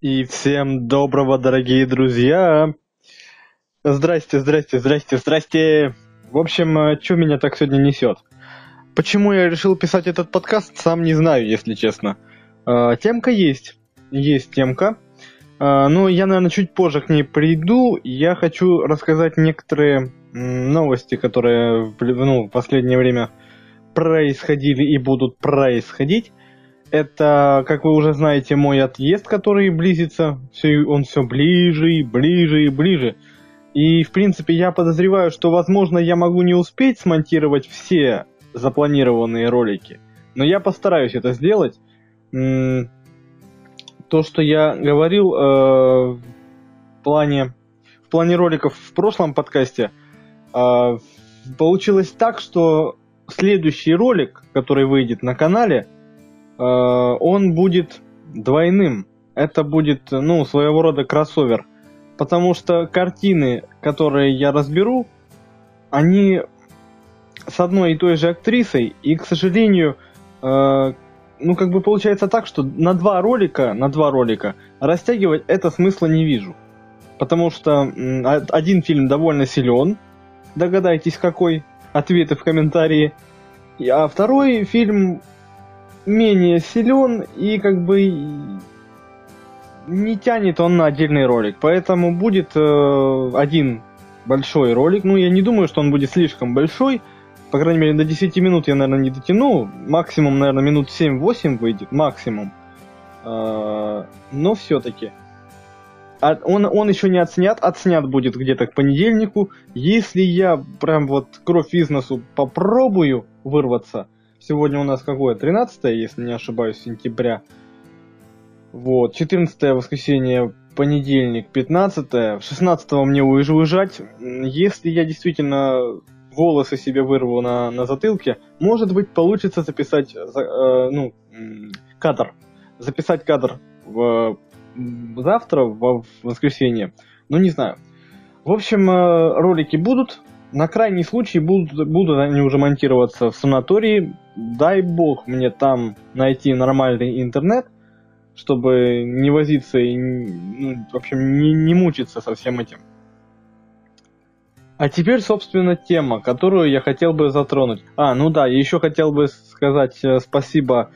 И всем доброго, дорогие друзья! Здрасте, здрасте, здрасте, здрасте! В общем, э, что меня так сегодня несет? Почему я решил писать этот подкаст, сам не знаю, если честно. Э, темка есть. Есть темка. Э, но я, наверное, чуть позже к ней приду. Я хочу рассказать некоторые новости, которые ну, в последнее время происходили и будут происходить. Это, как вы уже знаете, мой отъезд, который близится. Все, он все ближе и ближе и ближе. И, в принципе, я подозреваю, что, возможно, я могу не успеть смонтировать все запланированные ролики. Но я постараюсь это сделать. То, что я говорил э, в плане в плане роликов в прошлом подкасте, э, получилось так, что следующий ролик, который выйдет на канале, он будет двойным. Это будет, ну, своего рода кроссовер. Потому что картины, которые я разберу, они с одной и той же актрисой, и, к сожалению, э, ну, как бы получается так, что на два ролика, на два ролика растягивать это смысла не вижу. Потому что один фильм довольно силен, догадайтесь какой, ответы в комментарии, а второй фильм менее силен и как бы не тянет он на отдельный ролик. Поэтому будет э, один большой ролик. Ну, я не думаю, что он будет слишком большой. По крайней мере, до 10 минут я, наверное, не дотяну. Максимум, наверное, минут 7-8 выйдет. Максимум. Э, но все-таки. А он, он еще не отснят. Отснят будет где-то к понедельнику. Если я прям вот кровь из носу попробую вырваться – Сегодня у нас какое? 13 если не ошибаюсь, сентября. Вот, 14 воскресенье, понедельник, 15 16 мне уезжать. Если я действительно волосы себе вырву на, на затылке, может быть, получится записать, э, ну, кадр. Записать кадр в, завтра, в, в воскресенье. Ну, не знаю. В общем, э, ролики будут. На крайний случай будут, будут они уже монтироваться в санатории. Дай бог мне там найти нормальный интернет, чтобы не возиться и ну, в общем не, не мучиться со всем этим. А теперь, собственно, тема, которую я хотел бы затронуть. А, ну да, еще хотел бы сказать э, спасибо,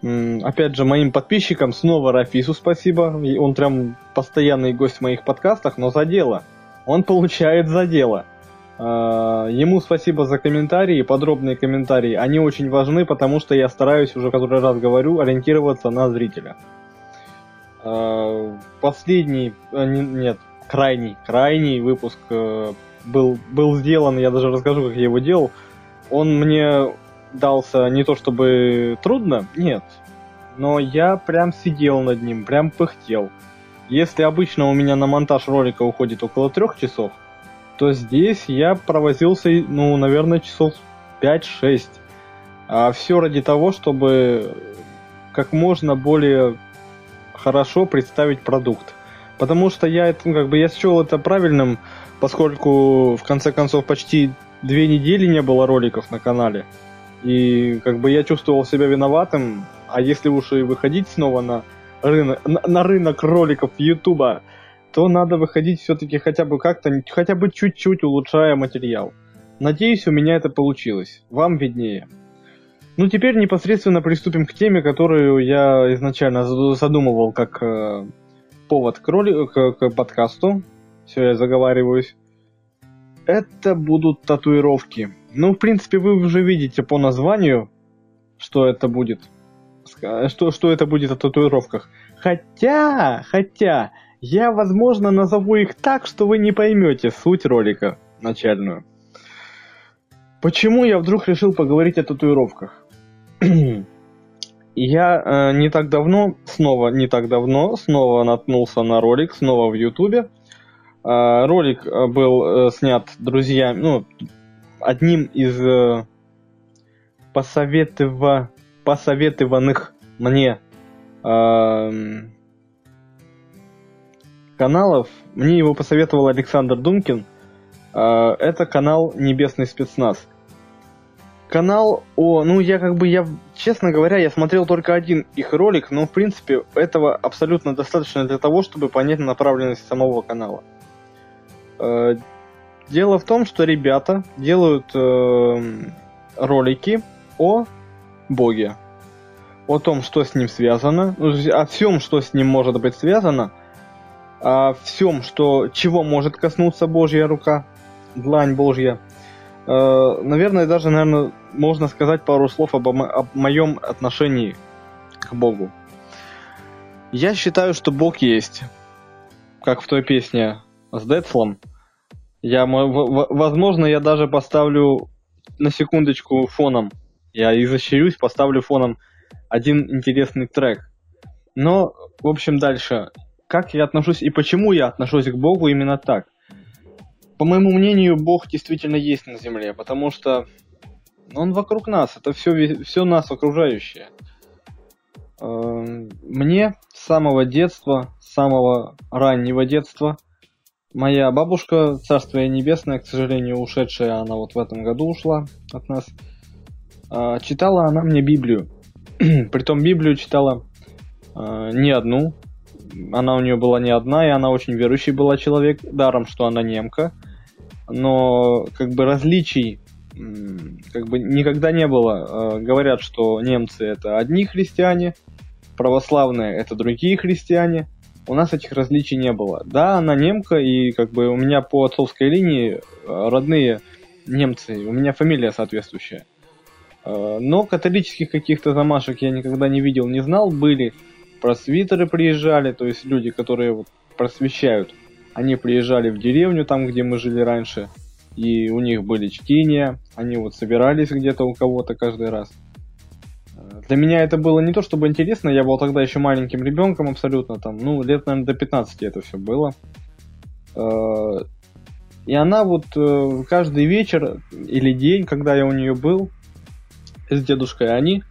опять же, моим подписчикам. Снова Рафису спасибо. Он прям постоянный гость в моих подкастах, но за дело. Он получает за дело. А, ему спасибо за комментарии, подробные комментарии. Они очень важны, потому что я стараюсь, уже который раз говорю, ориентироваться на зрителя. А, последний, а, нет, крайний, крайний выпуск э, был, был сделан, я даже расскажу, как я его делал. Он мне дался не то чтобы трудно, нет, но я прям сидел над ним, прям пыхтел. Если обычно у меня на монтаж ролика уходит около трех часов, то здесь я провозился, ну, наверное, часов 5-6. А все ради того, чтобы как можно более хорошо представить продукт. Потому что я ну, как бы я счел это правильным, поскольку в конце концов почти две недели не было роликов на канале. И как бы я чувствовал себя виноватым, а если уж и выходить снова на рынок, на, на рынок роликов Ютуба, то надо выходить все-таки хотя бы как-то, хотя бы чуть-чуть улучшая материал. Надеюсь, у меня это получилось. Вам виднее. Ну, теперь непосредственно приступим к теме, которую я изначально задумывал как э, повод к, роли, к, к подкасту. Все, я заговариваюсь. Это будут татуировки. Ну, в принципе, вы уже видите по названию, что это будет. Что, что это будет о татуировках. Хотя, хотя, я, возможно, назову их так, что вы не поймете суть ролика начальную. Почему я вдруг решил поговорить о татуировках? я э, не так давно, снова не так давно, снова наткнулся на ролик, снова в Ютубе. Э, ролик э, был э, снят друзьями, ну, одним из э, посоветова, посоветованных мне э, каналов. Мне его посоветовал Александр Думкин. А, это канал Небесный спецназ. Канал о... Ну, я как бы... Я честно говоря, я смотрел только один их ролик, но в принципе этого абсолютно достаточно для того, чтобы понять направленность самого канала. Э, дело в том, что ребята делают э, ролики о Боге, о том, что с ним связано, ну, о всем, что с ним может быть связано, о всем, что, чего может коснуться Божья рука, длань Божья. Э, наверное, даже, наверное, можно сказать пару слов об, об моем отношении к Богу. Я считаю, что Бог есть. Как в той песне с Децлом. Я, возможно, я даже поставлю на секундочку фоном. Я изощрюсь, поставлю фоном один интересный трек. Но, в общем, дальше. Как я отношусь и почему я отношусь к Богу именно так? По моему мнению, Бог действительно есть на Земле, потому что Он вокруг нас, это все, все нас окружающее. Эм, мне с самого детства, с самого раннего детства, моя бабушка, царствие небесное, к сожалению, ушедшая, она вот в этом году ушла от нас, э, читала она мне Библию. Притом Библию читала э, не одну, она у нее была не одна, и она очень верующий была человек, даром, что она немка. Но как бы различий как бы никогда не было. Э, говорят, что немцы это одни христиане, православные это другие христиане. У нас этих различий не было. Да, она немка, и как бы у меня по отцовской линии э, родные немцы, у меня фамилия соответствующая. Э, но католических каких-то замашек я никогда не видел, не знал. Были просвитеры приезжали, то есть люди, которые вот просвещают. Они приезжали в деревню, там, где мы жили раньше, и у них были чтения, они вот собирались где-то у кого-то каждый раз. Э, для меня это было не то чтобы интересно, я был тогда еще маленьким ребенком абсолютно, там, ну, лет, наверное, до 15 это все было. Э, и она вот каждый вечер или день, когда я у нее был, с дедушкой, они,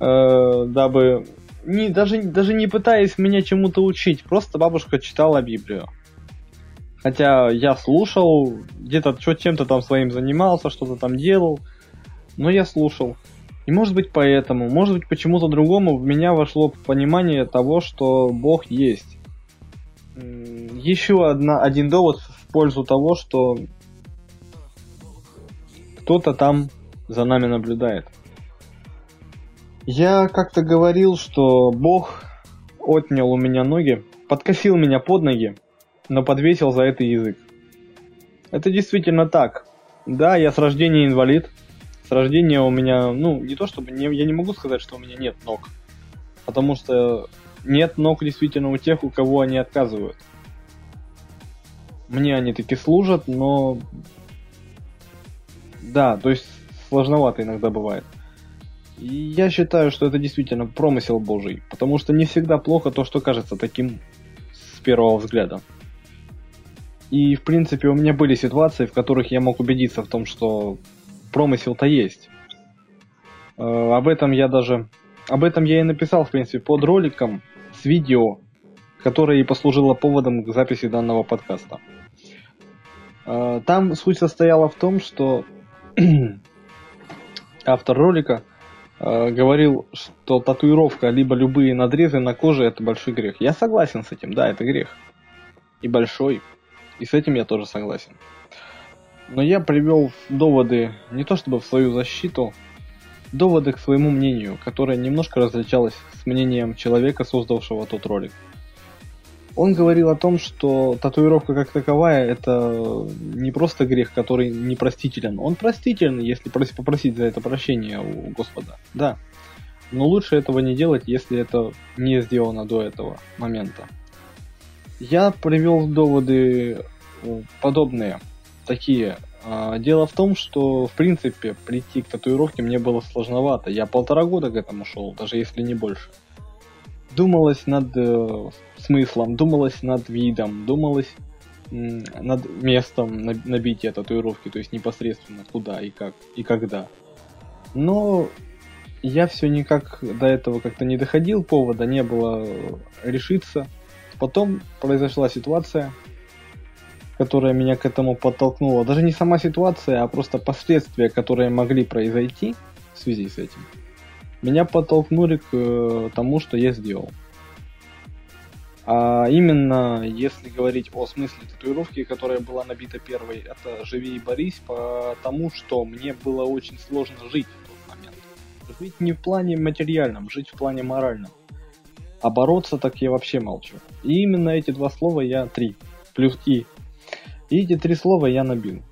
э, дабы не, даже, даже не пытаясь меня чему-то учить, просто бабушка читала Библию. Хотя я слушал, где-то чем-то там своим занимался, что-то там делал, но я слушал. И может быть поэтому, может быть почему-то другому в меня вошло понимание того, что Бог есть. Еще одна, один довод в пользу того, что кто-то там за нами наблюдает. Я как-то говорил, что Бог отнял у меня ноги, подкосил меня под ноги, но подвесил за это язык. Это действительно так. Да, я с рождения инвалид. С рождения у меня, ну, не то чтобы, не, я не могу сказать, что у меня нет ног. Потому что нет ног действительно у тех, у кого они отказывают. Мне они таки служат, но... Да, то есть сложновато иногда бывает. Я считаю, что это действительно промысел Божий, потому что не всегда плохо то, что кажется таким с первого взгляда. И, в принципе, у меня были ситуации, в которых я мог убедиться в том, что промысел-то есть. Э, об этом я даже... Об этом я и написал, в принципе, под роликом с видео, которое и послужило поводом к записи данного подкаста. Э, там суть состояла в том, что автор ролика говорил, что татуировка либо любые надрезы на коже это большой грех. Я согласен с этим, да, это грех. И большой. И с этим я тоже согласен. Но я привел доводы не то чтобы в свою защиту, доводы к своему мнению, которое немножко различалось с мнением человека, создавшего тот ролик. Он говорил о том, что татуировка как таковая это не просто грех, который непростителен. Он простителен, если попросить за это прощения у Господа. Да. Но лучше этого не делать, если это не сделано до этого момента. Я привел доводы э, подобные, такие. А, дело в том, что, в принципе, прийти к татуировке мне было сложновато. Я полтора года к этому шел, даже если не больше думалось над э, смыслом, думалось над видом, думалось над местом набития татуировки, то есть непосредственно куда и как и когда. Но я все никак до этого как-то не доходил, повода не было решиться. Потом произошла ситуация, которая меня к этому подтолкнула. Даже не сама ситуация, а просто последствия, которые могли произойти в связи с этим меня подтолкнули к э, тому, что я сделал. А именно, если говорить о смысле татуировки, которая была набита первой, это «Живи и борись», потому что мне было очень сложно жить в тот момент. Жить не в плане материальном, жить в плане моральном. А бороться так я вообще молчу. И именно эти два слова я, три, плюс «и». И эти три слова я набил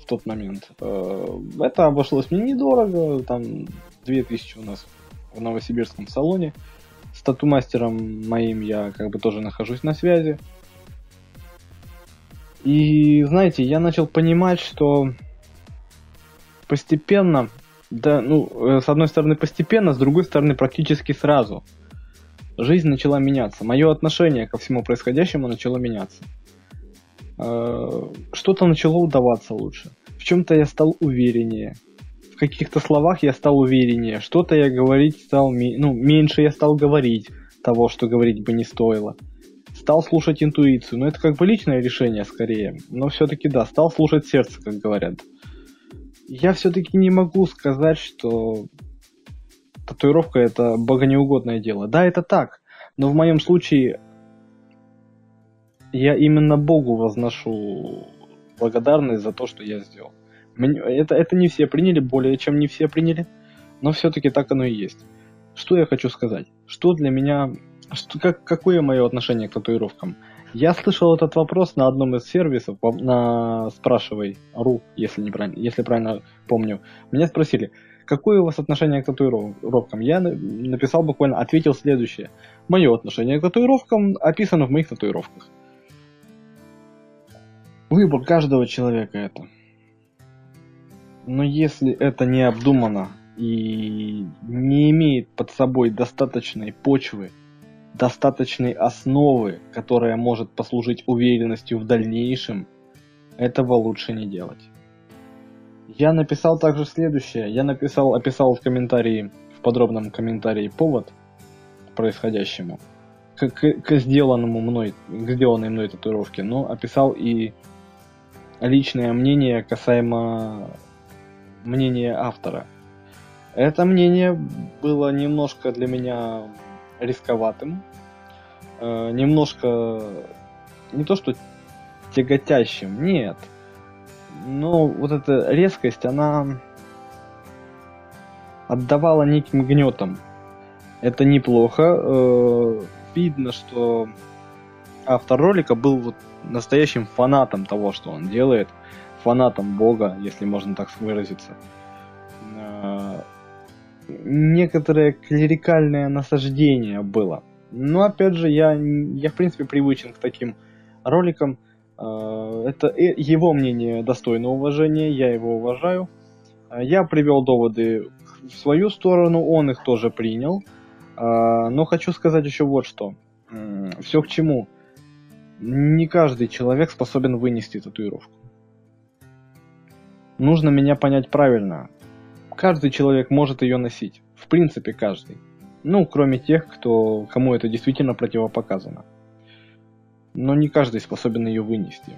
в тот момент. Э, это обошлось мне недорого, там 2000 у нас в новосибирском салоне – с тату-мастером моим я как бы тоже нахожусь на связи. И знаете, я начал понимать, что постепенно, да, ну, э, с одной стороны постепенно, с другой стороны практически сразу. Жизнь начала меняться. Мое отношение ко всему происходящему начало меняться. Э, что-то начало удаваться лучше. В чем-то я стал увереннее каких-то словах я стал увереннее, что-то я говорить стал, ну, меньше я стал говорить того, что говорить бы не стоило. Стал слушать интуицию, но это как бы личное решение скорее, но все-таки да, стал слушать сердце, как говорят. Я все-таки не могу сказать, что татуировка это богонеугодное дело. Да, это так, но в моем случае я именно Богу возношу благодарность за то, что я сделал. Это, это не все приняли, более чем не все приняли, но все-таки так оно и есть. Что я хочу сказать? Что для меня, что, как, какое мое отношение к татуировкам? Я слышал этот вопрос на одном из сервисов, на спрашивай.ру, если, не правильно, если правильно помню. Меня спросили, какое у вас отношение к татуировкам? Я написал буквально, ответил следующее. Мое отношение к татуировкам описано в моих татуировках. Выбор каждого человека это. Но если это не обдумано и не имеет под собой достаточной почвы, достаточной основы, которая может послужить уверенностью в дальнейшем, этого лучше не делать. Я написал также следующее. Я написал, описал в комментарии, в подробном комментарии повод к происходящему, к, к, к сделанному мной, к сделанной мной татуировке, но описал и личное мнение касаемо мнение автора. Это мнение было немножко для меня рисковатым, э, немножко не то что тяготящим, нет. Но вот эта резкость, она отдавала неким гнетом. Это неплохо. Э, видно, что автор ролика был вот настоящим фанатом того, что он делает фанатом Бога, если можно так выразиться. А, некоторое клерикальное насаждение было. Но опять же, я, я в принципе привычен к таким роликам. А, это его мнение достойно уважения, я его уважаю. А, я привел доводы в свою сторону, он их тоже принял. Но хочу сказать еще вот что. Все к чему. Не каждый человек способен вынести татуировку нужно меня понять правильно. Каждый человек может ее носить. В принципе, каждый. Ну, кроме тех, кто, кому это действительно противопоказано. Но не каждый способен ее вынести.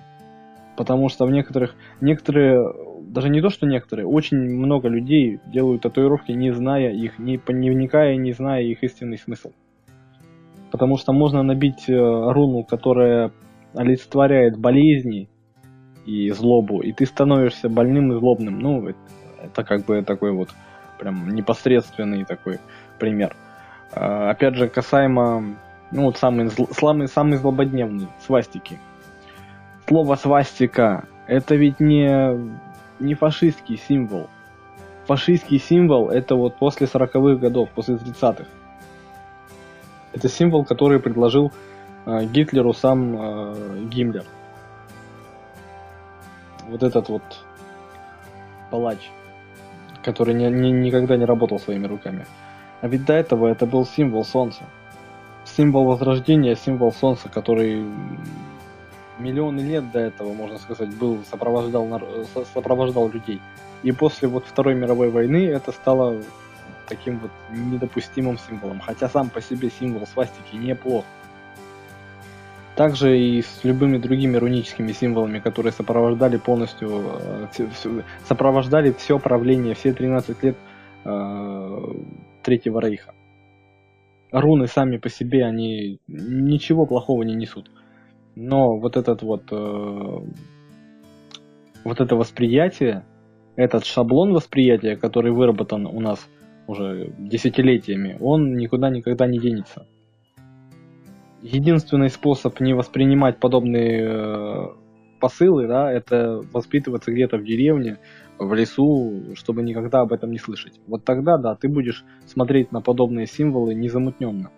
Потому что в некоторых, некоторые, даже не то, что некоторые, очень много людей делают татуировки, не зная их, не, не вникая, не зная их истинный смысл. Потому что можно набить э, руну, которая олицетворяет болезни, и злобу, и ты становишься больным и злобным. Ну, это как бы такой вот прям непосредственный такой пример. А, опять же, касаемо, ну вот самый, самый, самый злободневный, свастики. Слово свастика, это ведь не, не фашистский символ. Фашистский символ это вот после 40-х годов, после 30-х. Это символ, который предложил э, Гитлеру сам э, Гиммлер вот этот вот палач, который ни, ни, никогда не работал своими руками. А ведь до этого это был символ солнца. Символ возрождения, символ солнца, который миллионы лет до этого, можно сказать, был, сопровождал, сопровождал людей. И после вот Второй мировой войны это стало таким вот недопустимым символом. Хотя сам по себе символ свастики неплох. Также и с любыми другими руническими символами, которые сопровождали полностью, э, сопровождали все правление, все 13 лет э, Третьего Рейха. Руны сами по себе, они ничего плохого не несут. Но вот этот вот, э, вот это восприятие, этот шаблон восприятия, который выработан у нас уже десятилетиями, он никуда никогда не денется. Единственный способ не воспринимать подобные э, посылы, да, это воспитываться где-то в деревне, в лесу, чтобы никогда об этом не слышать. Вот тогда, да, ты будешь смотреть на подобные символы незамутненно.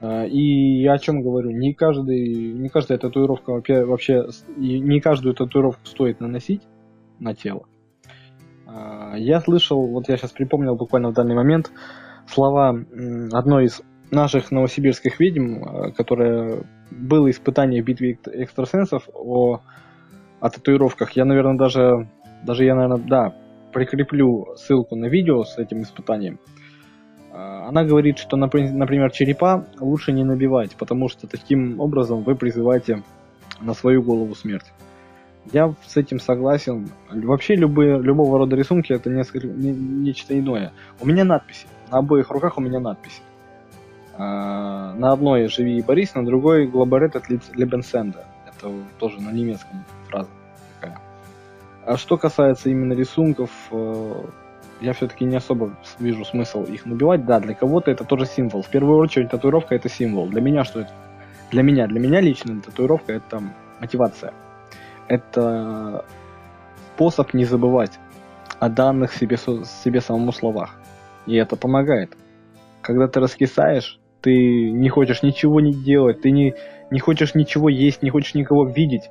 А, и я о чем говорю? Не, каждый, не каждая татуировка вообще, вообще, не каждую татуировку стоит наносить на тело. А, я слышал, вот я сейчас припомнил буквально в данный момент, слова одной из наших новосибирских ведьм, а, которая было испытание в битве экстрасенсов о, о татуировках. Я, наверное, даже, даже я, наверное, да, прикреплю ссылку на видео с этим испытанием. А, она говорит, что, например, черепа лучше не набивать, потому что таким образом вы призываете на свою голову смерть. Я с этим согласен. Вообще любые, любого рода рисунки это несколько, не, нечто иное. У меня надписи. На обоих руках у меня надписи. А, на одной «Живи и Борис», на другой «Глобарет от Лебенсенда». Это тоже на немецком фраза такая. А что касается именно рисунков, э, я все-таки не особо вижу смысл их набивать. Да, для кого-то это тоже символ. В первую очередь татуировка это символ. Для меня что это? Для меня, для меня лично татуировка это мотивация. Это способ не забывать о данных себе, себе самому словах. И это помогает. Когда ты раскисаешь, ты не хочешь ничего не делать, ты не, не хочешь ничего есть, не хочешь никого видеть,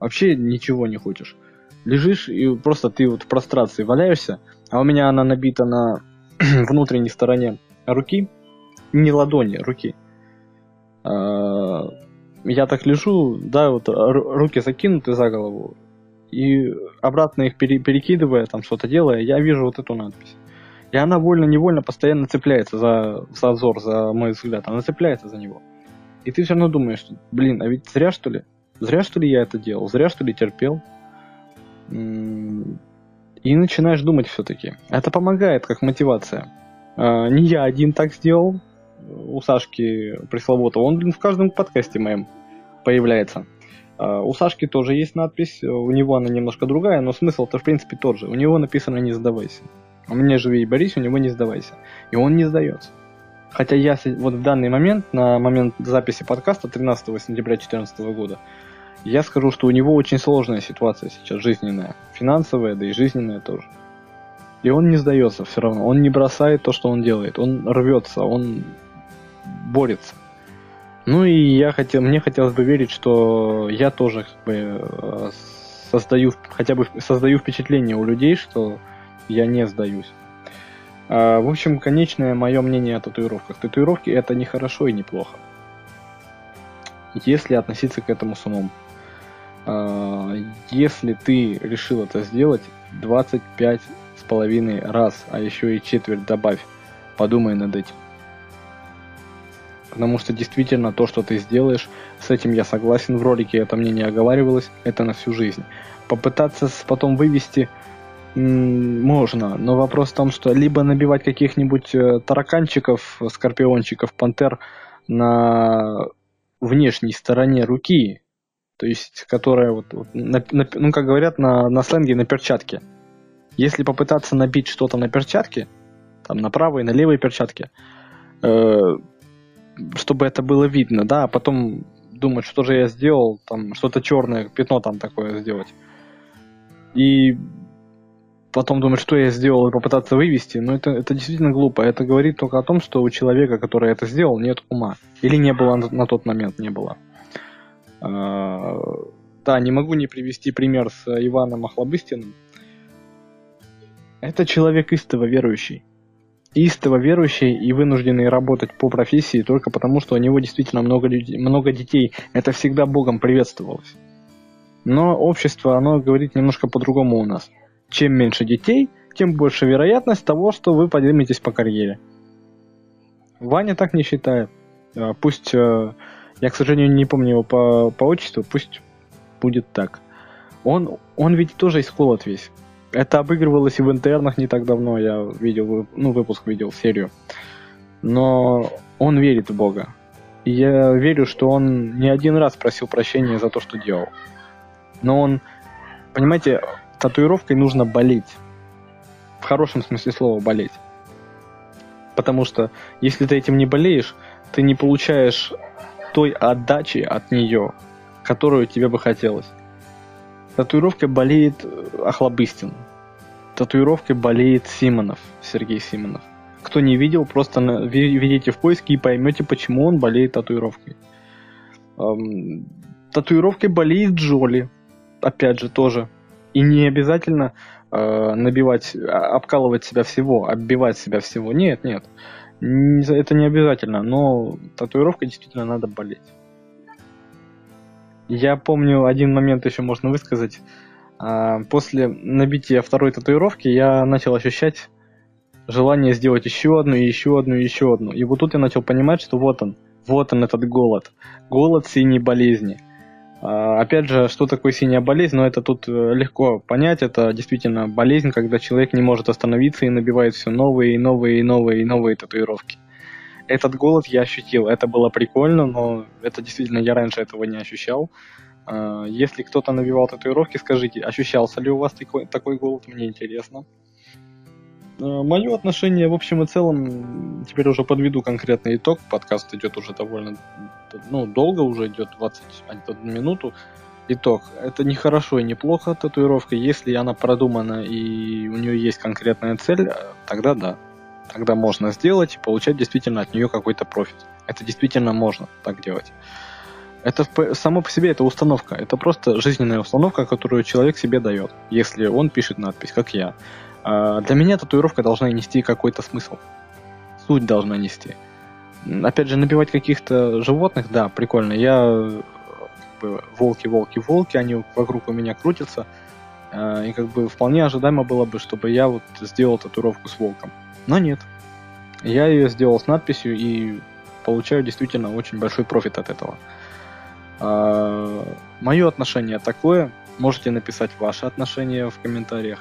вообще ничего не хочешь. Лежишь и просто ты вот в прострации валяешься, а у меня она набита на внутренней стороне руки, не ладони, руки. А, я так лежу, да, вот руки закинуты за голову, и обратно их перекидывая, там что-то делая, я вижу вот эту надпись. И она вольно-невольно постоянно цепляется за, за взор, за мой взгляд. Она цепляется за него. И ты все равно думаешь, блин, а ведь зря что ли? Зря что ли я это делал? Зря что ли терпел? И начинаешь думать все-таки. Это помогает как мотивация. А, не я один так сделал. У Сашки пресловутого. Он, блин, в каждом подкасте моем появляется. А, у Сашки тоже есть надпись. У него она немножко другая, но смысл-то в принципе тот же. У него написано «Не сдавайся». У меня живи и борись, у него не сдавайся. И он не сдается. Хотя я вот в данный момент, на момент записи подкаста 13 сентября 2014 года, я скажу, что у него очень сложная ситуация сейчас жизненная. Финансовая, да и жизненная тоже. И он не сдается все равно. Он не бросает то, что он делает. Он рвется, он борется. Ну и я хотел, мне хотелось бы верить, что я тоже как бы, э, создаю, хотя бы создаю впечатление у людей, что я не сдаюсь. А, в общем, конечное мое мнение о татуировках. Татуировки это не хорошо и не плохо. Если относиться к этому с умом. А, если ты решил это сделать 25 с половиной раз, а еще и четверть добавь, подумай над этим. Потому что действительно то, что ты сделаешь, с этим я согласен в ролике, это мне не оговаривалось, это на всю жизнь. Попытаться потом вывести можно, но вопрос в том, что либо набивать каких-нибудь э, тараканчиков, скорпиончиков, пантер на внешней стороне руки, то есть которая вот, вот на, на, ну как говорят на, на сленге на перчатке. Если попытаться набить что-то на перчатке, там на правой, на левой перчатке, э, чтобы это было видно, да, а потом думать, что же я сделал, там что-то черное, пятно там такое сделать. И потом думать, что я сделал, и попытаться вывести, но это, это действительно глупо. Это говорит только о том, что у человека, который это сделал, нет ума. Или не было на, на тот момент, не было. А, да, не могу не привести пример с Иваном Охлобыстиным. Это человек истово верующий. Истово верующий и вынужденный работать по профессии только потому, что у него действительно много, людей, много детей. Это всегда Богом приветствовалось. Но общество, оно говорит немножко по-другому у нас чем меньше детей, тем больше вероятность того, что вы подниметесь по карьере. Ваня так не считает. А, пусть, э, я, к сожалению, не помню его по, по отчеству, пусть будет так. Он, он ведь тоже исколот весь. Это обыгрывалось и в интернах не так давно, я видел, ну, выпуск видел, серию. Но он верит в Бога. И я верю, что он не один раз просил прощения за то, что делал. Но он, понимаете, татуировкой нужно болеть. В хорошем смысле слова болеть. Потому что если ты этим не болеешь, ты не получаешь той отдачи от нее, которую тебе бы хотелось. Татуировкой болеет Охлобыстин. Татуировкой болеет Симонов, Сергей Симонов. Кто не видел, просто видите в поиске и поймете, почему он болеет татуировкой. Эм, татуировкой болеет Джоли. Опять же, тоже. И не обязательно э, набивать, а, обкалывать себя всего, оббивать себя всего. Нет, нет. Это не обязательно, но татуировкой действительно надо болеть. Я помню один момент еще можно высказать. А, после набития второй татуировки я начал ощущать желание сделать еще одну, еще одну, еще одну. И вот тут я начал понимать, что вот он, вот он этот голод. Голод синей болезни. А, опять же, что такое синяя болезнь? Ну, это тут э, легко понять. Это действительно болезнь, когда человек не может остановиться и набивает все новые и новые и новые и новые татуировки этот голод я ощутил. Это было прикольно, но это действительно я раньше этого не ощущал. А, если кто-то набивал татуировки, скажите, ощущался ли у вас такой, такой голод, мне интересно. А, Мое отношение в общем и целом, теперь уже подведу конкретный итог. Подкаст идет уже довольно ну, долго, уже идет 21 минуту. Итог. Это не хорошо и не плохо татуировка. Если она продумана и у нее есть конкретная цель, тогда да тогда можно сделать и получать действительно от нее какой-то профит. Это действительно можно так делать. Это само по себе это установка. Это просто жизненная установка, которую человек себе дает, если он пишет надпись, как я. А для меня татуировка должна нести какой-то смысл. Суть должна нести. Опять же, набивать каких-то животных, да, прикольно. Я волки, волки, волки, они вокруг у меня крутятся. А, и как бы вполне ожидаемо было бы, чтобы я вот сделал татуировку с волком. Но нет. Я ее сделал с надписью и получаю действительно очень большой профит от этого. А, мое отношение такое. Можете написать ваше отношение в комментариях.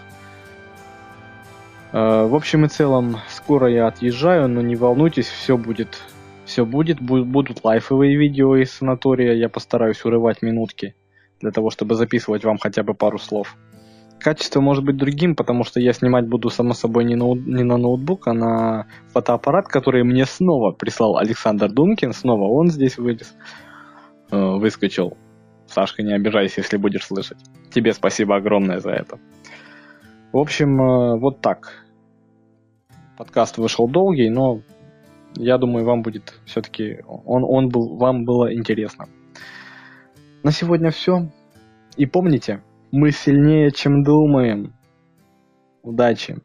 В общем и целом, скоро я отъезжаю, но не волнуйтесь, все будет. Все будет, будут лайфовые видео из санатория, я постараюсь урывать минутки для того, чтобы записывать вам хотя бы пару слов. Качество может быть другим, потому что я снимать буду, само собой, не, ноут, не на ноутбук, а на фотоаппарат, который мне снова прислал Александр Думкин. Снова он здесь вылез, э, выскочил. Сашка, не обижайся, если будешь слышать. Тебе спасибо огромное за это. В общем, э, вот так. Подкаст вышел долгий, но я думаю, вам будет все-таки он, он был, вам было интересно. На сегодня все. И помните, мы сильнее, чем думаем. Удачи!